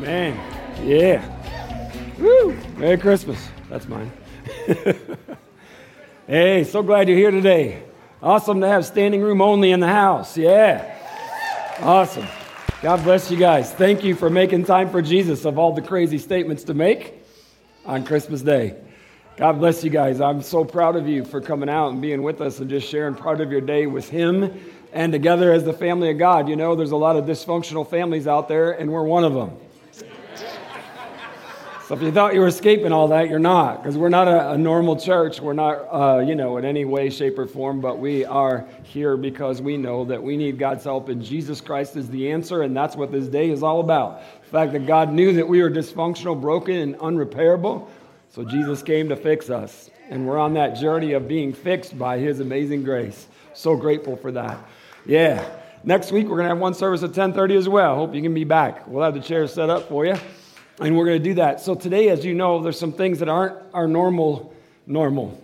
Man, yeah. Woo! Merry Christmas. That's mine. hey, so glad you're here today. Awesome to have standing room only in the house. Yeah. Awesome. God bless you guys. Thank you for making time for Jesus of all the crazy statements to make on Christmas Day. God bless you guys. I'm so proud of you for coming out and being with us and just sharing part of your day with Him and together as the family of God. You know, there's a lot of dysfunctional families out there, and we're one of them. So if you thought you were escaping all that, you're not, because we're not a, a, normal church. We're not, uh, you know, in any way, shape, or form, but we are here because we know that we need God's help, and Jesus Christ is the answer, and that's what this day is all about. The fact that God knew that we were dysfunctional, broken, and unrepairable, so Jesus came to fix us, and we're on that journey of being fixed by His amazing grace. So grateful for that. Yeah. Next week we're gonna have one service at 10:30 as well. Hope you can be back. We'll have the chairs set up for you. And we're going to do that. So today, as you know, there's some things that aren't our normal normal.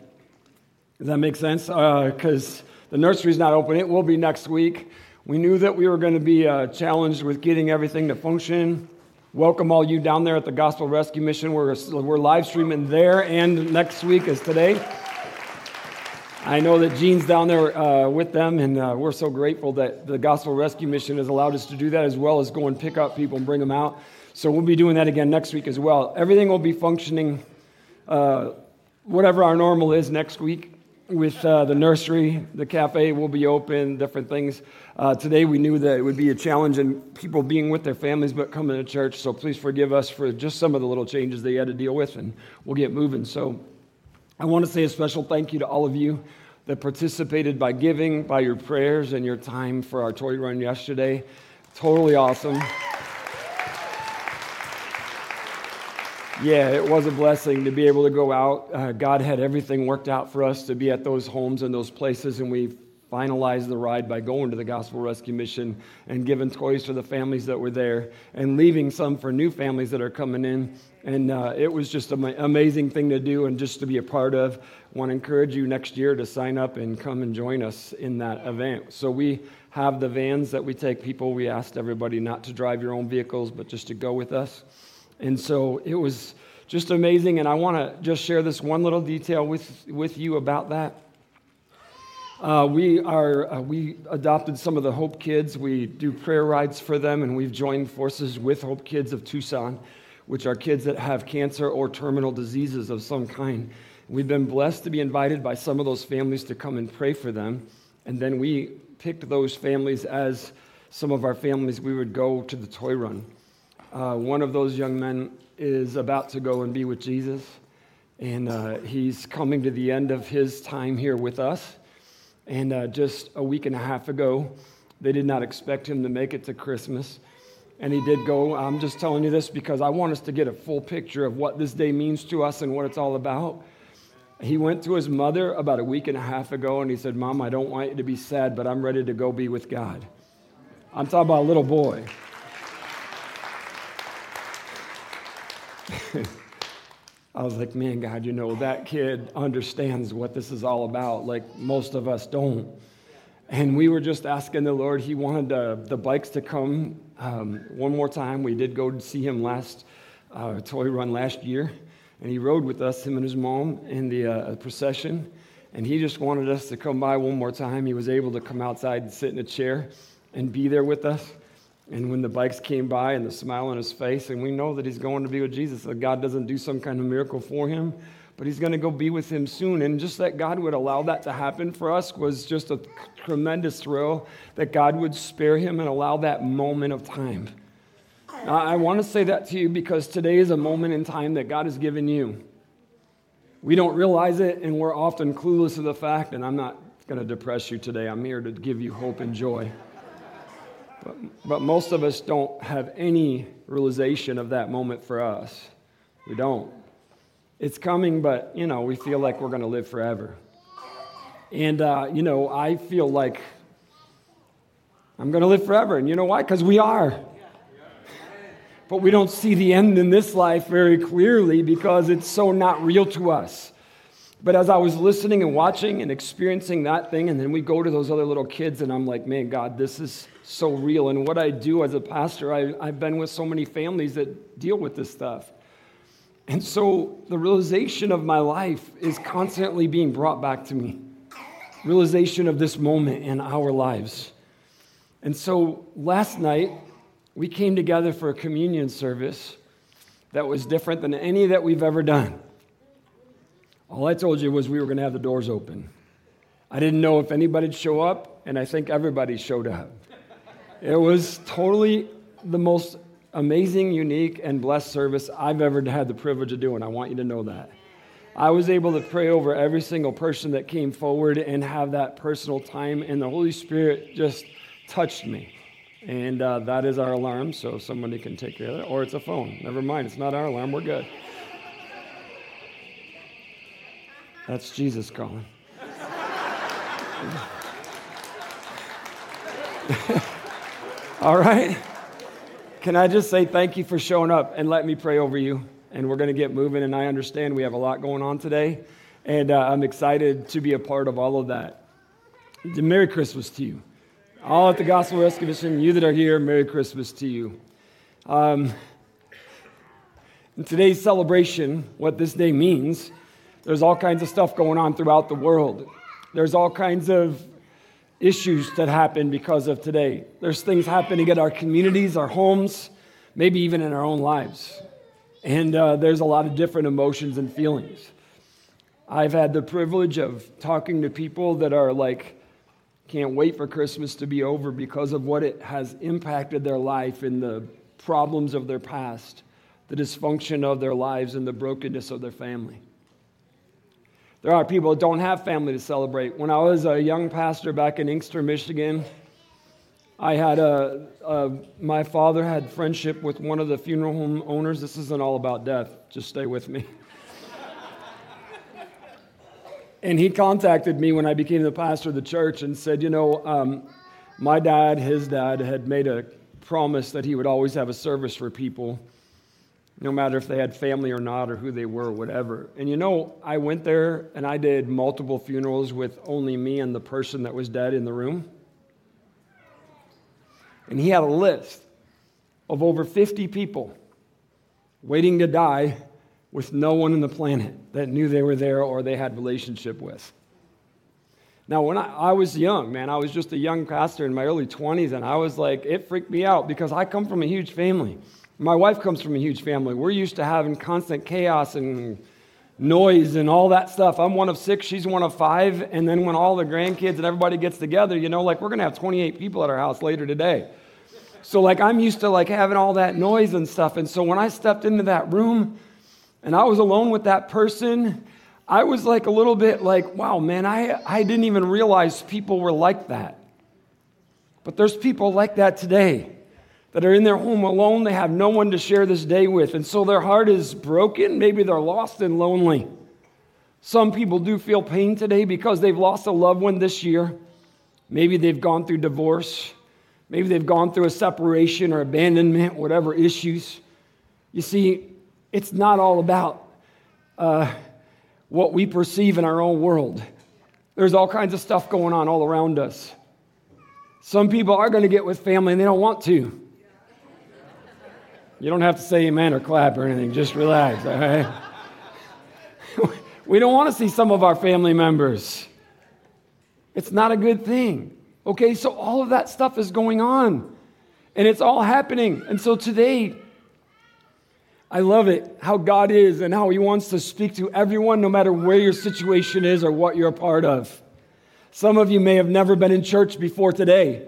Does that make sense? Because uh, the nursery's not open. It will be next week. We knew that we were going to be uh, challenged with getting everything to function. Welcome all you down there at the Gospel Rescue Mission. We're, we're live streaming there and next week is today. I know that Gene's down there uh, with them, and uh, we're so grateful that the Gospel Rescue Mission has allowed us to do that as well as go and pick up people and bring them out. So we'll be doing that again next week as well. Everything will be functioning, uh, whatever our normal is next week. With uh, the nursery, the cafe will be open, different things. Uh, today we knew that it would be a challenge and people being with their families but coming to church. So please forgive us for just some of the little changes they had to deal with, and we'll get moving. So I want to say a special thank you to all of you that participated by giving, by your prayers, and your time for our toy run yesterday. Totally awesome. Yeah, it was a blessing to be able to go out. Uh, God had everything worked out for us to be at those homes and those places, and we finalized the ride by going to the Gospel Rescue Mission and giving toys to the families that were there and leaving some for new families that are coming in. And uh, it was just an amazing thing to do and just to be a part of. Want to encourage you next year to sign up and come and join us in that event. So we have the vans that we take people. We asked everybody not to drive your own vehicles, but just to go with us. And so it was just amazing. And I want to just share this one little detail with, with you about that. Uh, we are uh, we adopted some of the Hope Kids. We do prayer rides for them, and we've joined forces with Hope Kids of Tucson, which are kids that have cancer or terminal diseases of some kind. We've been blessed to be invited by some of those families to come and pray for them, and then we picked those families as some of our families. We would go to the toy run. Uh, one of those young men is about to go and be with Jesus, and uh, he's coming to the end of his time here with us. And uh, just a week and a half ago, they did not expect him to make it to Christmas. And he did go. I'm just telling you this because I want us to get a full picture of what this day means to us and what it's all about. He went to his mother about a week and a half ago and he said, Mom, I don't want you to be sad, but I'm ready to go be with God. I'm talking about a little boy. I was like, man, God, you know, that kid understands what this is all about. Like most of us don't. And we were just asking the Lord, He wanted uh, the bikes to come um, one more time. We did go to see him last uh, toy run last year, and he rode with us, him and his mom, in the uh, procession. And he just wanted us to come by one more time. He was able to come outside and sit in a chair and be there with us. And when the bikes came by and the smile on his face, and we know that he's going to be with Jesus, that God doesn't do some kind of miracle for him, but he's going to go be with him soon. And just that God would allow that to happen for us was just a tremendous thrill that God would spare him and allow that moment of time. I want to say that to you because today is a moment in time that God has given you. We don't realize it, and we're often clueless of the fact, and I'm not going to depress you today. I'm here to give you hope and joy. But, but most of us don't have any realization of that moment for us. We don't. It's coming, but, you know, we feel like we're going to live forever. And, uh, you know, I feel like I'm going to live forever. And you know why? Because we are. But we don't see the end in this life very clearly because it's so not real to us. But as I was listening and watching and experiencing that thing, and then we go to those other little kids, and I'm like, man, God, this is so real. And what I do as a pastor, I, I've been with so many families that deal with this stuff. And so the realization of my life is constantly being brought back to me. Realization of this moment in our lives. And so last night, we came together for a communion service that was different than any that we've ever done. All I told you was we were going to have the doors open. I didn't know if anybody'd show up, and I think everybody showed up. It was totally the most amazing, unique, and blessed service I've ever had the privilege of doing. I want you to know that. I was able to pray over every single person that came forward and have that personal time, and the Holy Spirit just touched me. And uh, that is our alarm, so somebody can take care of it. Or it's a phone. Never mind, it's not our alarm. We're good. That's Jesus calling. All right. Can I just say thank you for showing up and let me pray over you? And we're going to get moving. And I understand we have a lot going on today. And uh, I'm excited to be a part of all of that. Merry Christmas to you. All at the Gospel Rescue Mission, you that are here, Merry Christmas to you. Um, in today's celebration, what this day means there's all kinds of stuff going on throughout the world. There's all kinds of issues that happen because of today. There's things happening at our communities, our homes, maybe even in our own lives. And uh, there's a lot of different emotions and feelings. I've had the privilege of talking to people that are like, can't wait for Christmas to be over because of what it has impacted their life and the problems of their past, the dysfunction of their lives, and the brokenness of their family. There are people that don't have family to celebrate. When I was a young pastor back in Inkster, Michigan, I had a, a, my father had friendship with one of the funeral home owners. This isn't all about death. Just stay with me. and he contacted me when I became the pastor of the church and said, you know, um, my dad, his dad, had made a promise that he would always have a service for people no matter if they had family or not or who they were or whatever. And you know, I went there and I did multiple funerals with only me and the person that was dead in the room. And he had a list of over 50 people waiting to die with no one on the planet that knew they were there or they had relationship with. Now, when I, I, was young, man, I was just a young pastor in my early 20s, and I was like, it freaked me out because I come from a huge family. My wife comes from a huge family. We're used to having constant chaos and noise and all that stuff. I'm one of six, she's one of five. And then when all the grandkids and everybody gets together, you know, like we're going to have 28 people at our house later today. So, like, I'm used to like having all that noise and stuff. And so when I stepped into that room and I was alone with that person, I was like a little bit like, wow, man, I, I didn't even realize people were like that. But there's people like that today that are in their home alone. They have no one to share this day with. And so their heart is broken. Maybe they're lost and lonely. Some people do feel pain today because they've lost a loved one this year. Maybe they've gone through divorce. Maybe they've gone through a separation or abandonment, whatever issues. You see, it's not all about uh, what we perceive in our own world. There's all kinds of stuff going on all around us. Some people are going to get with family and they don't want to. You don't have to say amen or clap or anything. Just relax, all right? we don't want to see some of our family members. It's not a good thing. Okay, so all of that stuff is going on and it's all happening. And so today, I love it how God is and how He wants to speak to everyone, no matter where your situation is or what you're a part of. Some of you may have never been in church before today,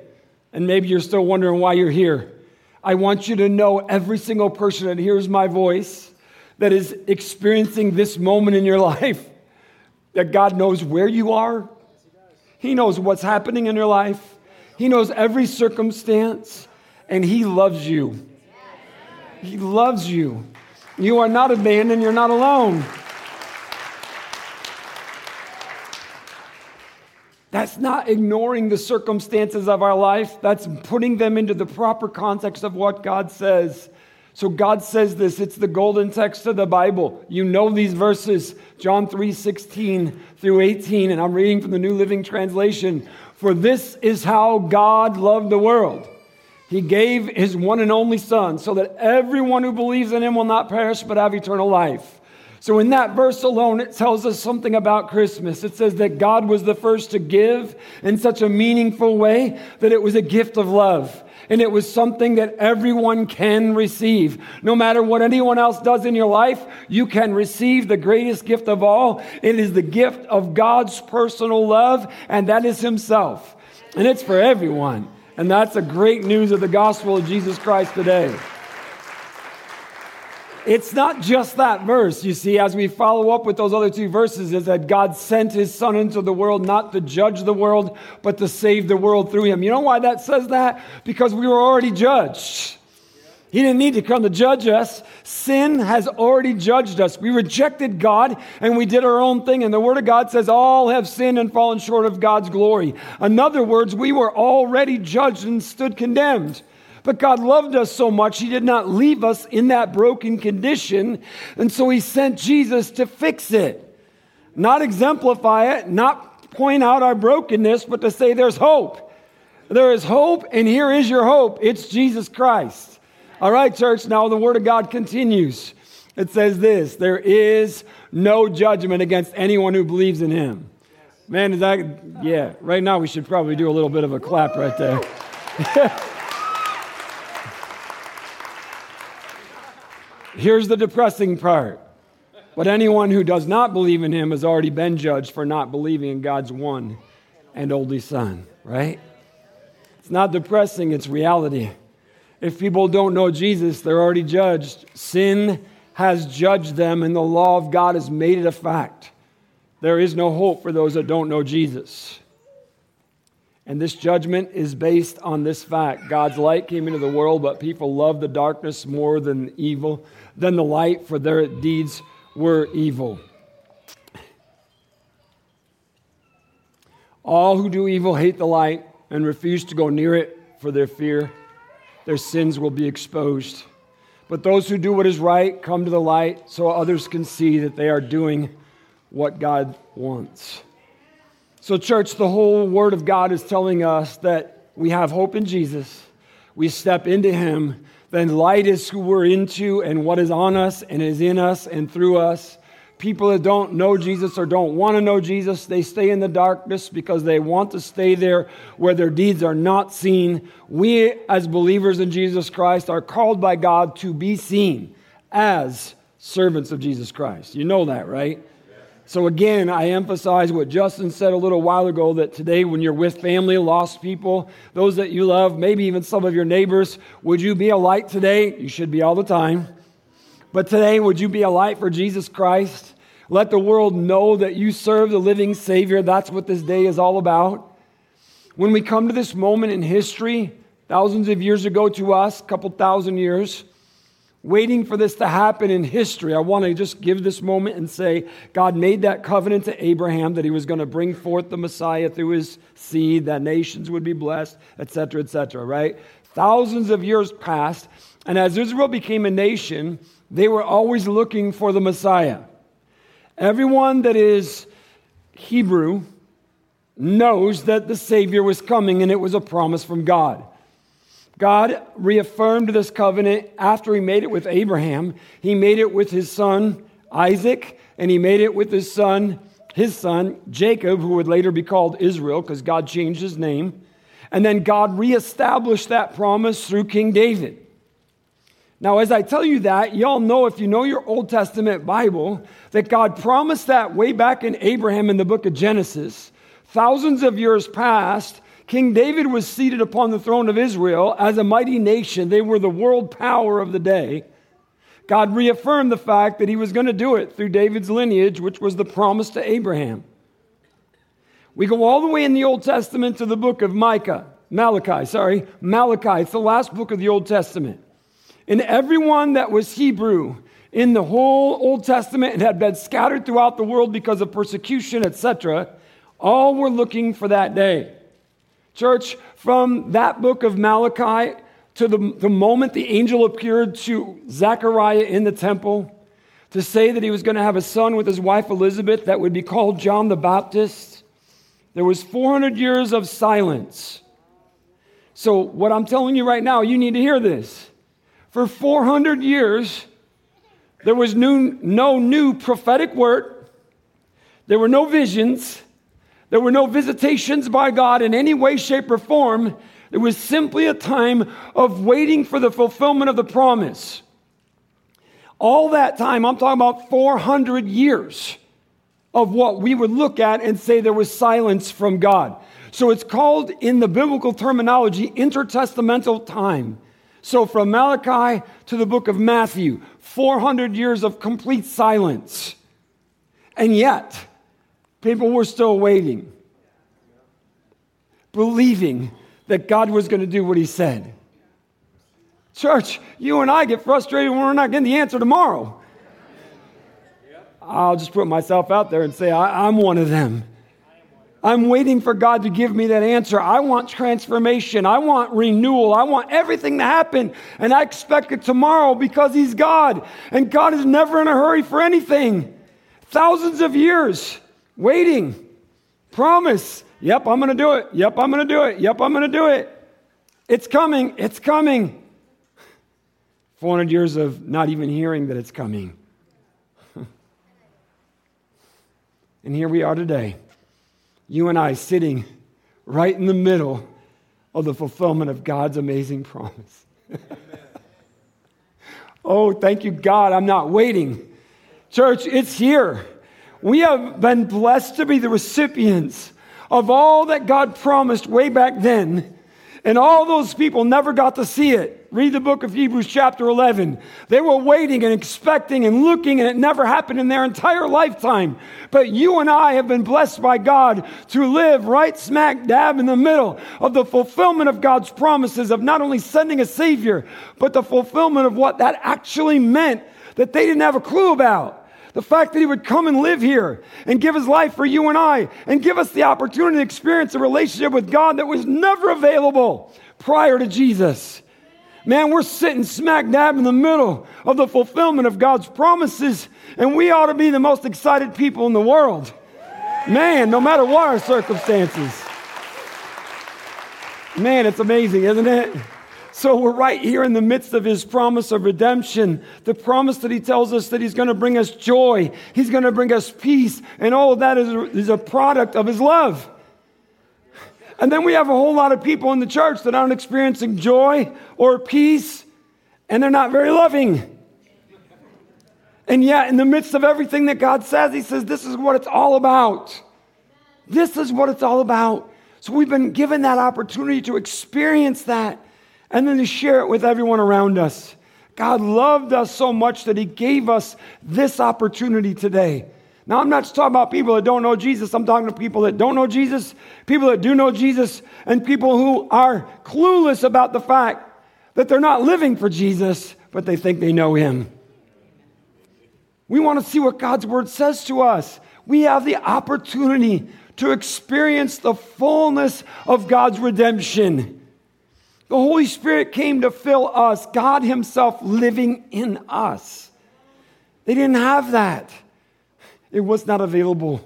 and maybe you're still wondering why you're here. I want you to know every single person that hears my voice that is experiencing this moment in your life that God knows where you are. He knows what's happening in your life. He knows every circumstance and He loves you. He loves you. You are not abandoned, you're not alone. That's not ignoring the circumstances of our life. That's putting them into the proper context of what God says So God says this, it's the golden text of the Bible. You know these verses, John 3 16 through 18, and I'm reading from the New Living Translation. For this is how God loved the world. He gave his one and only Son so that everyone who believes in him will not perish but have eternal life. So, in that verse alone, it tells us something about Christmas. It says that God was the first to give in such a meaningful way that it was a gift of love and it was something that everyone can receive. No matter what anyone else does in your life, you can receive the greatest gift of all. It is the gift of God's personal love, and that is Himself. And it's for everyone. And that's the great news of the gospel of Jesus Christ today. It's not just that verse, you see, as we follow up with those other two verses, is that God sent his son into the world not to judge the world, but to save the world through him. You know why that says that? Because we were already judged. He didn't need to come to judge us. Sin has already judged us. We rejected God and we did our own thing. And the Word of God says, All have sinned and fallen short of God's glory. In other words, we were already judged and stood condemned. But God loved us so much, He did not leave us in that broken condition. And so He sent Jesus to fix it. Not exemplify it, not point out our brokenness, but to say there's hope. There is hope, and here is your hope it's Jesus Christ. All right, church, now the Word of God continues. It says this there is no judgment against anyone who believes in Him. Man, is that, yeah, right now we should probably do a little bit of a clap right there. Here's the depressing part. But anyone who does not believe in him has already been judged for not believing in God's one and only Son, right? It's not depressing, it's reality. If people don't know Jesus, they're already judged. Sin has judged them, and the law of God has made it a fact. There is no hope for those that don't know Jesus. And this judgment is based on this fact God's light came into the world, but people loved the darkness more than evil than the light, for their deeds were evil. All who do evil hate the light and refuse to go near it for their fear their sins will be exposed. But those who do what is right come to the light so others can see that they are doing what God wants. So, church, the whole Word of God is telling us that we have hope in Jesus. We step into Him then light is who we're into and what is on us and is in us and through us. People that don't know Jesus or don't want to know Jesus, they stay in the darkness because they want to stay there where their deeds are not seen. We, as believers in Jesus Christ, are called by God to be seen as servants of Jesus Christ. You know that, right? So, again, I emphasize what Justin said a little while ago that today, when you're with family, lost people, those that you love, maybe even some of your neighbors, would you be a light today? You should be all the time. But today, would you be a light for Jesus Christ? Let the world know that you serve the living Savior. That's what this day is all about. When we come to this moment in history, thousands of years ago to us, a couple thousand years, waiting for this to happen in history. I want to just give this moment and say God made that covenant to Abraham that he was going to bring forth the Messiah through his seed, that nations would be blessed, etc., etc., right? Thousands of years passed, and as Israel became a nation, they were always looking for the Messiah. Everyone that is Hebrew knows that the Savior was coming and it was a promise from God. God reaffirmed this covenant after he made it with Abraham. He made it with his son Isaac, and he made it with his son, his son Jacob, who would later be called Israel because God changed his name. And then God reestablished that promise through King David. Now, as I tell you that, y'all know if you know your Old Testament Bible, that God promised that way back in Abraham in the book of Genesis. Thousands of years past, King David was seated upon the throne of Israel as a mighty nation. They were the world power of the day. God reaffirmed the fact that he was going to do it through David's lineage, which was the promise to Abraham. We go all the way in the Old Testament to the book of Micah, Malachi, sorry, Malachi. It's the last book of the Old Testament. And everyone that was Hebrew in the whole Old Testament and had been scattered throughout the world because of persecution, etc., all were looking for that day. Church, from that book of Malachi to the, the moment the angel appeared to Zechariah in the temple to say that he was going to have a son with his wife Elizabeth that would be called John the Baptist, there was 400 years of silence. So, what I'm telling you right now, you need to hear this. For 400 years, there was new, no new prophetic word, there were no visions, there were no visitations by God in any way, shape, or form. It was simply a time of waiting for the fulfillment of the promise. All that time, I'm talking about 400 years of what we would look at and say there was silence from God. So it's called, in the biblical terminology, intertestamental time. So from Malachi to the book of Matthew, 400 years of complete silence. And yet, people were still waiting, believing that God was going to do what he said. Church, you and I get frustrated when we're not getting the answer tomorrow. I'll just put myself out there and say, I, am one of them. I'm waiting for God to give me that answer. I want transformation. I want renewal. I want everything to happen. And I expect it tomorrow because He's God. And God is never in a hurry for anything. Thousands of years waiting. Promise. Yep, I'm going to do it. Yep, I'm going to do it. Yep, I'm going to do it. It's coming. It's coming. 400 years of not even hearing that it's coming. and here we are today, you and I sitting right in the middle of the fulfillment of God's amazing promise. oh, thank you, God. I'm not waiting. Church, it's here. We have been blessed to be the recipients of all that God promised way back then and all those people never got to see it. Read the book of Hebrews, chapter 11. They were waiting and expecting and looking, and it never happened in their entire lifetime. But you and I have been blessed by God to live right smack dab in the middle of the fulfillment of God's promises of not only sending a Savior, but the fulfillment of what that actually meant that they didn't have a clue about. The fact that he would come and live here and give his life for you and I and give us the opportunity to experience a relationship with God that was never available prior to Jesus. Man, we're sitting smack dab in the middle of the fulfillment of God's promises, and we ought to be the most excited people in the world. Man, no matter what our circumstances. Man, it's amazing, isn't it? So we're right here in the midst of his promise of redemption, the promise that he tells us that he's going to bring us joy, he's going to bring us peace, and all of that is, is a product of his love. And then we have a whole lot of people in the church that aren't experiencing joy or peace, and they're not very loving. And yet, in the midst of everything that God says, He says, This is what it's all about. This is what it's all about. So we've been given that opportunity to experience that and then to share it with everyone around us. God loved us so much that He gave us this opportunity today. Now, I'm not just talking about people that don't know Jesus. I'm talking to people that don't know Jesus, people that do know Jesus, and people who are clueless about the fact that they're not living for Jesus, but they think they know Him. We want to see what God's Word says to us. We have the opportunity to experience the fullness of God's redemption. The Holy Spirit came to fill us, God Himself living in us. They didn't have that, it was not available.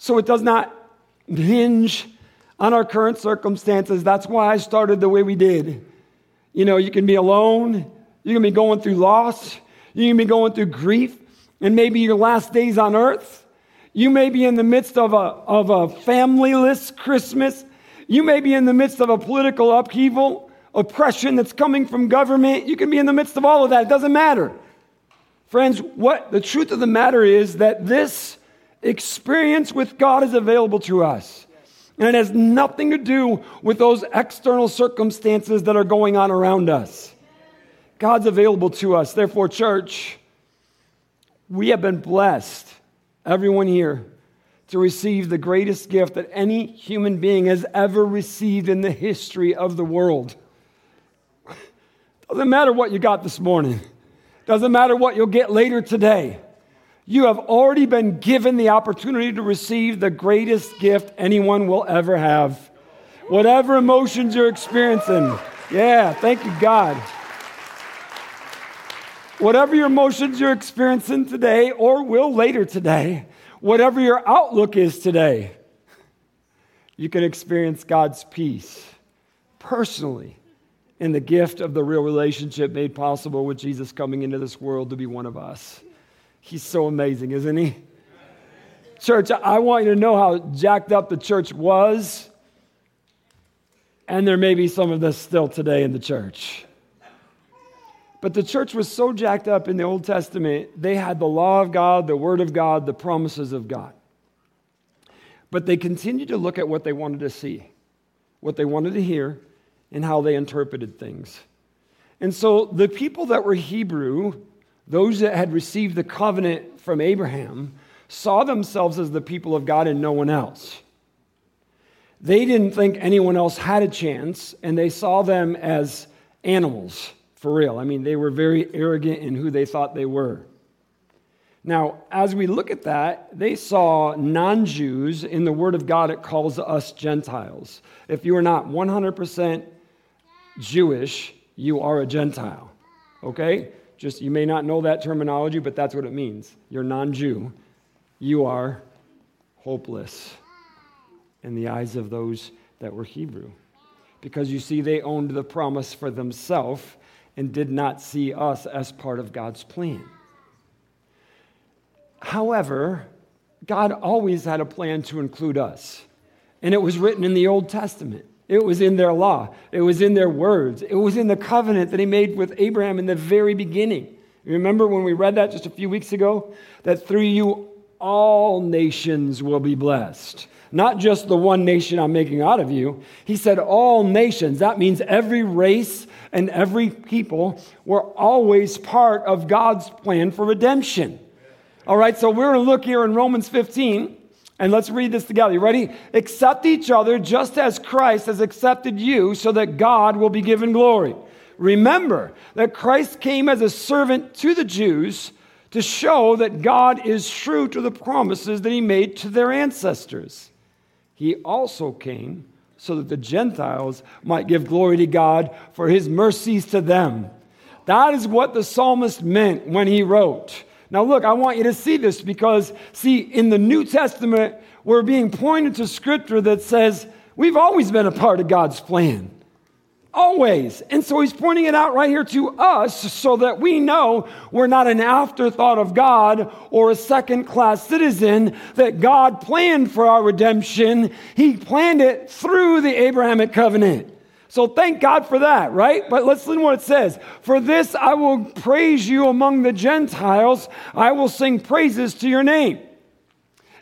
So it does not hinge on our current circumstances. That's why I started the way we did. You know, you can be alone, you can be going through loss, you can be going through grief, and maybe your last days on earth. You may be in the midst of a, of a familyless Christmas you may be in the midst of a political upheaval, oppression that's coming from government. You can be in the midst of all of that. It doesn't matter. Friends, what the truth of the matter is that this experience with God is available to us. And it has nothing to do with those external circumstances that are going on around us. God's available to us. Therefore, church, we have been blessed, everyone here, to receive the greatest gift that any human being has ever received in the history of the world. Doesn't matter what you got this morning, doesn't matter what you'll get later today. You have already been given the opportunity to receive the greatest gift anyone will ever have. Whatever emotions you're experiencing, Yeah, thank you, God. Whatever your emotions you're experiencing today or will later today, whatever your outlook is today, you can experience God's peace personally in the gift of the real relationship made possible with Jesus coming into this world to be one of us. He's so amazing, isn't he? Church, I want you to know how jacked up the church was, and there may be some of this still today in the church. But the church was so jacked up in the Old Testament, they had the law of God, the word of God, the promises of God. But they continued to look at what they wanted to see, what they wanted to hear, and how they interpreted things. And so the people that were Hebrew, those that had received the covenant from Abraham, saw themselves as the people of God and no one else. They didn't think anyone else had a chance, and they saw them as animals, for real. I mean, they were very arrogant in who they thought they were. Now, as we look at that, they saw non Jews. In the Word of God, it calls us Gentiles. If you are not 100% Jewish, you are a Gentile. Okay? Just you may not know that terminology, but that's what it means. You're non Jew. You are hopeless in the eyes of those that were Hebrew. Because you see, they owned the promise for themselves and did not see us as part of God's plan. However, God always had a plan to include us. And it was written in the Old Testament. It was in their law. It was in their words. It was in the covenant that he made with Abraham in the very beginning. Remember when we read that just a few weeks ago? That through you all nations will be blessed. Not just the one nation I'm making out of you. He said all nations. That means every race and every people were always part of God's plan for redemption. All right, so we're going to look here in Romans 15 and let's read this together. You ready? Accept each other just as Christ has accepted you so that God will be given glory. Remember that Christ came as a servant to the Jews to show that God is true to the promises that he made to their ancestors. He also came so that the Gentiles might give glory to God for his mercies to them. That is what the psalmist meant when he wrote. Now, look, I want you to see this because, see, in the New Testament, we're being pointed to scripture that says we've always been a part of God's plan. Always. And so he's pointing it out right here to us so that we know we're not an afterthought of God or a second class citizen, that God planned for our redemption. He planned it through the Abrahamic covenant. So thank God for that, right? But let's listen to what it says. For this I will praise you among the Gentiles. I will sing praises to your name.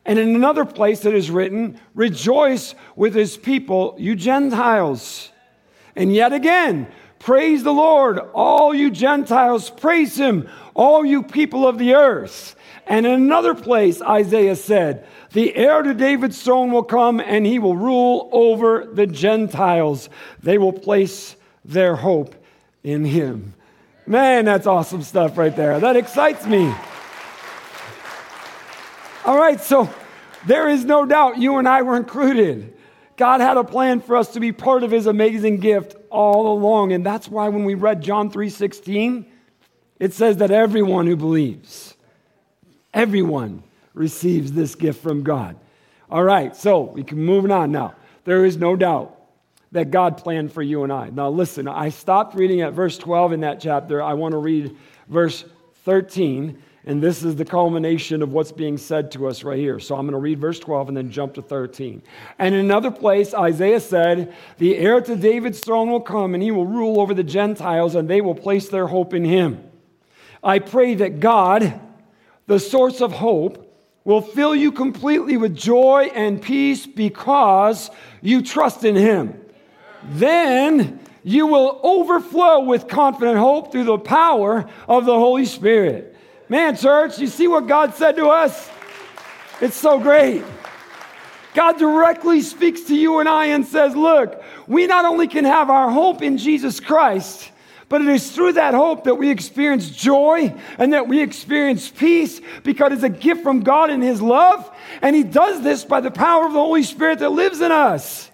And in another place it is written, Rejoice with his people, you Gentiles. And yet again, praise the Lord, all you Gentiles, praise him, all you people of the earth. And in another place, Isaiah said, the heir to David's throne will come and he will rule over the Gentiles. They will place their hope in him. Man, that's awesome stuff right there. That excites me. All right, so there is no doubt you and I were included. God had a plan for us to be part of his amazing gift all along, and that's why when we read John 3:16, it says that everyone who believes, everyone receives this gift from God. All right, so we can move on now. There is no doubt that God planned for you and I. Now, listen, I stopped reading at verse 12 in that chapter. I want to read verse 13, and this is the culmination of what's being said to us right here. So I'm going to read verse 12 and then jump to 13. And in another place, Isaiah said, The heir to David's throne will come, and he will rule over the Gentiles, and they will place their hope in him. I pray that God, the source of hope, will fill you completely with joy and peace because you trust in Him. Then you will overflow with confident hope through the power of the Holy Spirit. Man, church, you see what God said to us? It's so great. God directly speaks to you and I and says, Look, we not only can have our hope in Jesus Christ, but it is through that hope that we experience joy and that we experience peace because it's a gift from God in His love. And He does this by the power of the Holy Spirit that lives in us.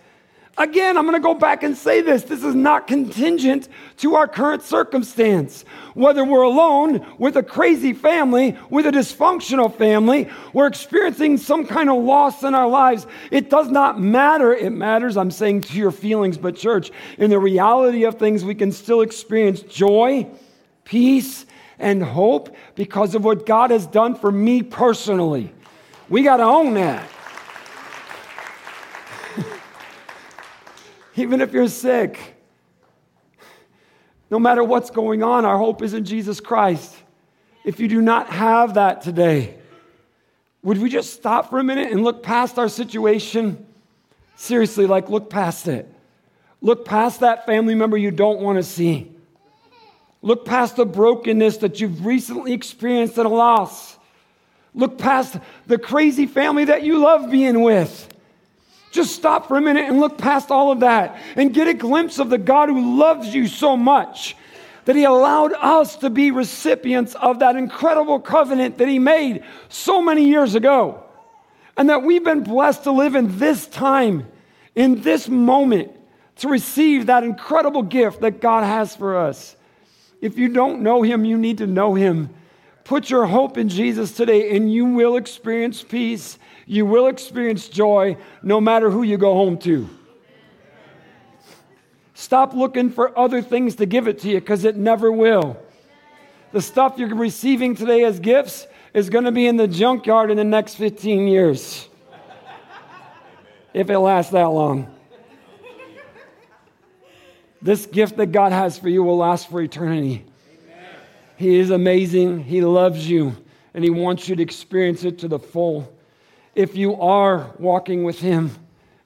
Again, I'm going to go back and say this. This is not contingent to our current circumstance. Whether we're alone, with a crazy family, with a dysfunctional family, we're experiencing some kind of loss in our lives, it does not matter. It matters, I'm saying, to your feelings, but church, in the reality of things, we can still experience joy, peace, and hope because of what God has done for me personally. We got to own that. Even if you're sick, no matter what's going on, our hope is in Jesus Christ. If you do not have that today, would we just stop for a minute and look past our situation? Seriously, like look past it. Look past that family member you don't want to see. Look past the brokenness that you've recently experienced and a loss. Look past the crazy family that you love being with. Just stop for a minute and look past all of that and get a glimpse of the God who loves you so much that He allowed us to be recipients of that incredible covenant that He made so many years ago. And that we've been blessed to live in this time, in this moment, to receive that incredible gift that God has for us. If you don't know Him, you need to know Him. Put your hope in Jesus today, and you will experience peace you will experience joy no matter who you go home to. Stop looking for other things to give it to you because it never will. The stuff you're receiving today as gifts is going to be in the junkyard in the next 15 years. if it lasts that long. This gift that God has for you will last for eternity. He is amazing. He loves you, and He wants you to experience it to the full if you are walking with Him,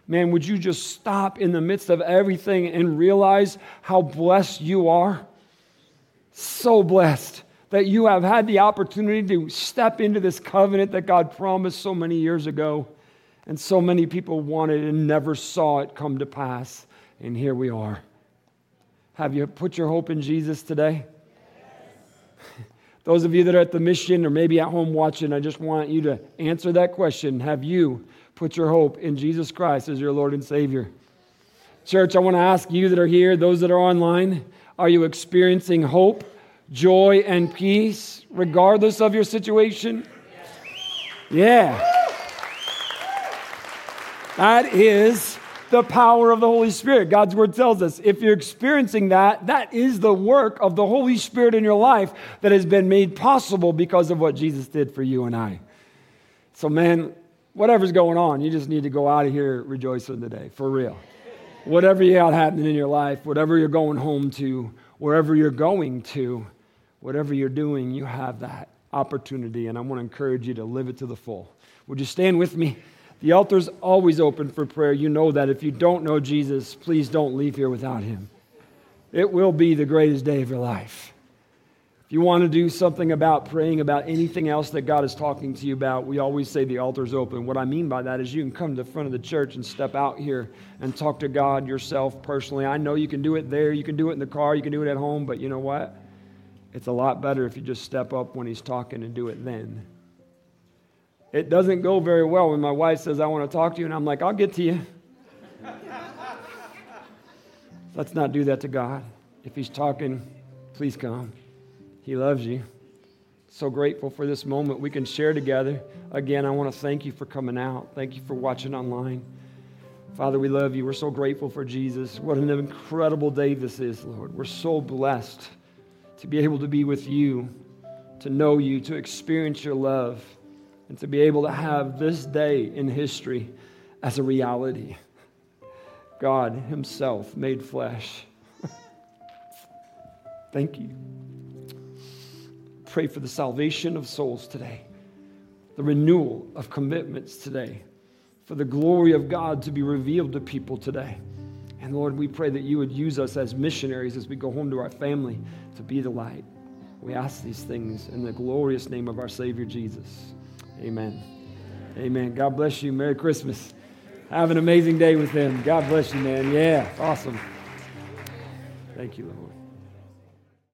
man, would you just stop in the midst of everything and realize how blessed you are? So blessed that you have had the opportunity to step into this covenant that God promised so many years ago. And so many people wanted and never saw it come to pass. And here we are. Have you put your hope in Jesus today? Those of you that are at the mission or maybe at home watching, I just want you to answer that question. Have you put your hope in Jesus Christ as your Lord and Savior? Church, I want to ask you that are here, those that are online, are you experiencing hope, joy, and peace regardless of your situation? Yeah. That is the power of the Holy Spirit. God's word tells us if you're experiencing that, that is the work of the Holy Spirit in your life that has been made possible because of what Jesus did for you and I. So, man, whatever's going on, you just need to go out of here rejoicing today, for real. Whatever you got happening in your life, whatever you're going home to, wherever you're going to, whatever you're doing, you have that opportunity, and I want to encourage you to live it to the full. Would you stand with me? The altar's always open for prayer. You know that. If you don't know Jesus, please don't leave here without him. It will be the greatest day of your life. If you want to do something about praying about anything else that God is talking to you about, we always say the altar's open. What I mean by that is you can come to the front of the church and step out here and talk to God yourself personally. I know you can do it there, you can do it in the car, you can do it at home, but you know what? It's a lot better if you just step up when He's talking and do it then. It doesn't go very well when my wife says, I want to talk to you, and I'm like, I'll get to you. Let's not do that to God. If He's talking, please come. He loves you. So grateful for this moment we can share together. Again, I want to thank you for coming out. Thank you for watching online. Father, we love you. We're so grateful for Jesus. What an incredible day this is, Lord. We're so blessed to be able to be with you, to know you, to experience your love and to be able to have this day in history as a reality. God Himself made flesh. Thank you. Pray for the salvation of souls today, the renewal of commitments today, for the glory of God to be revealed to people today. And Lord, we pray that you would use us as missionaries as we go home to our family to be the light. We ask these things in the glorious name of our Savior Jesus. Amen. Amen. God bless you. Merry Christmas. Have an amazing day with them. God bless you, man. Yeah, awesome. Thank you, Lord.